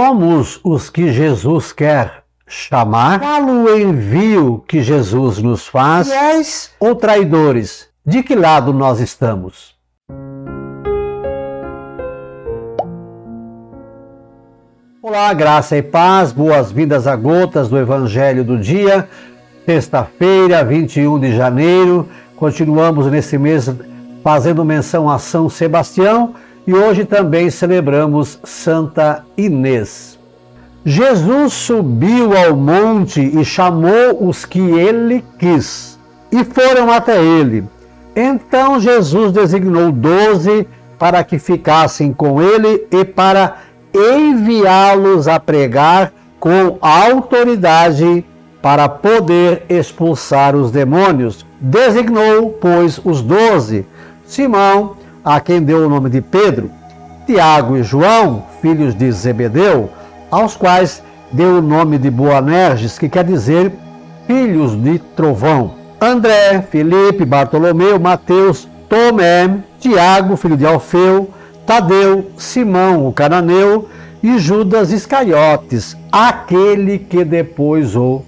Somos os que Jesus quer chamar? Qual o envio que Jesus nos faz? Fiéis ou traidores? De que lado nós estamos? Olá, graça e paz, boas-vindas a gotas do Evangelho do Dia, sexta-feira, 21 de janeiro. Continuamos nesse mês fazendo menção a São Sebastião e hoje também celebramos Santa Inês. Jesus subiu ao monte e chamou os que ele quis, e foram até ele. Então Jesus designou doze para que ficassem com ele e para enviá-los a pregar com autoridade para poder expulsar os demônios. Designou, pois, os doze: Simão, a quem deu o nome de Pedro, Tiago e João, filhos de Zebedeu, aos quais deu o nome de Boanerges, que quer dizer filhos de trovão. André, Felipe, Bartolomeu, Mateus, Tomé, Tiago, filho de Alfeu, Tadeu, Simão, o cananeu, e Judas Iscariotes, aquele que depois o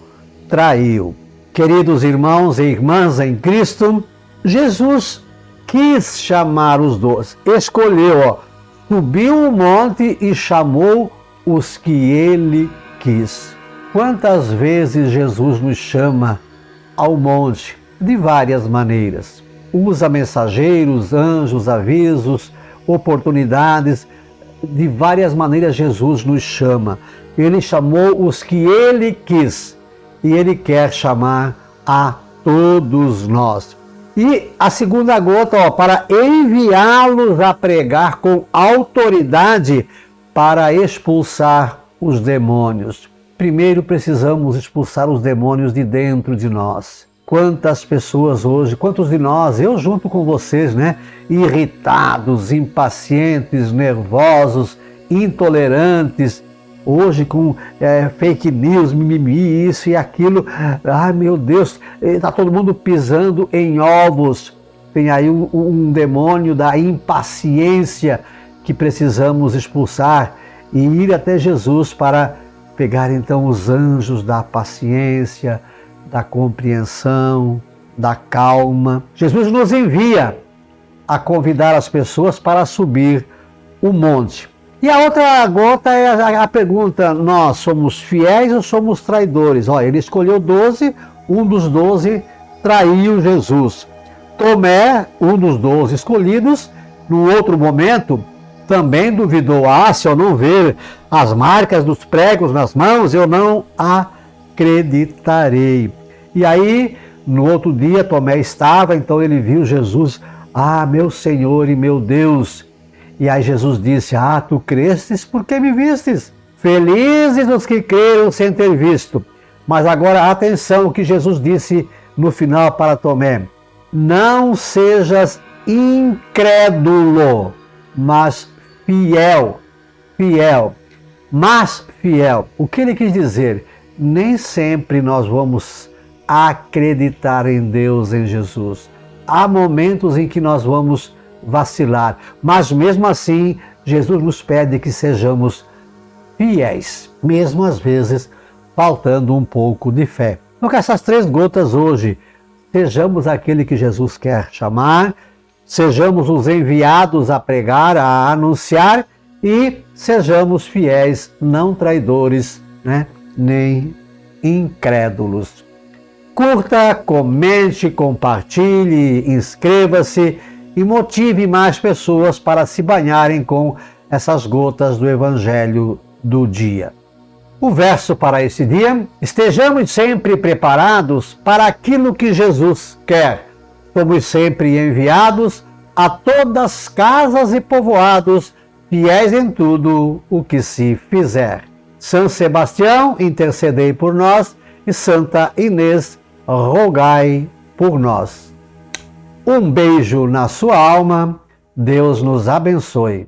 traiu. Queridos irmãos e irmãs em Cristo, Jesus quis chamar os dois, escolheu, ó, subiu o monte e chamou os que ele quis. Quantas vezes Jesus nos chama ao monte? De várias maneiras. Usa mensageiros, anjos, avisos, oportunidades. De várias maneiras Jesus nos chama. Ele chamou os que ele quis e ele quer chamar a todos nós. E a segunda gota, ó, para enviá-los a pregar com autoridade para expulsar os demônios. Primeiro precisamos expulsar os demônios de dentro de nós. Quantas pessoas hoje, quantos de nós, eu junto com vocês, né, irritados, impacientes, nervosos, intolerantes, hoje com é, fake news, mimimi, isso e aquilo. Ai meu Deus, está todo mundo pisando em ovos. Tem aí um, um demônio da impaciência que precisamos expulsar e ir até Jesus para pegar então os anjos da paciência, da compreensão, da calma. Jesus nos envia a convidar as pessoas para subir o monte. E a outra gota é a, a, pergunta: nós somos fiéis ou somos traidores? Olha, ele escolheu 12, um dos 12 traiu Jesus. Tomé, um dos 12 escolhidos, no outro momento, também duvidou: ah, se eu não ver as marcas dos pregos nas mãos, eu não acreditarei. E aí, no outro dia, Tomé estava, então ele viu Jesus: ah, meu Senhor e meu Deus. E aí Jesus disse: Ah, tu crestes porque me vistes. Felizes os que creram sem ter visto. Mas agora atenção o que Jesus disse no final para Tomé: Não sejas incrédulo, mas fiel. Fiel. Mas fiel. O que ele quis dizer? Nem sempre nós vamos acreditar em Deus, em Jesus. Há momentos em que nós vamos vacilar. Mas mesmo assim, Jesus nos pede que sejamos fiéis, mesmo às vezes faltando um pouco de fé. Então, com essas três gotas hoje, sejamos aquele que Jesus quer chamar, sejamos os enviados a pregar, a anunciar e sejamos fiéis, não traidores, né? nem incrédulos. Curta, comente, compartilhe, inscreva-se e motive mais pessoas para se banharem com essas gotas do Evangelho do dia. O verso para esse dia: estejamos sempre preparados para aquilo que Jesus quer. Somos sempre enviados a todas as casas e povoados, fiéis em tudo o que se fizer. São Sebastião, intercedei por nós, e Santa Inês, rogai por nós. Um beijo na sua alma. Deus nos abençoe.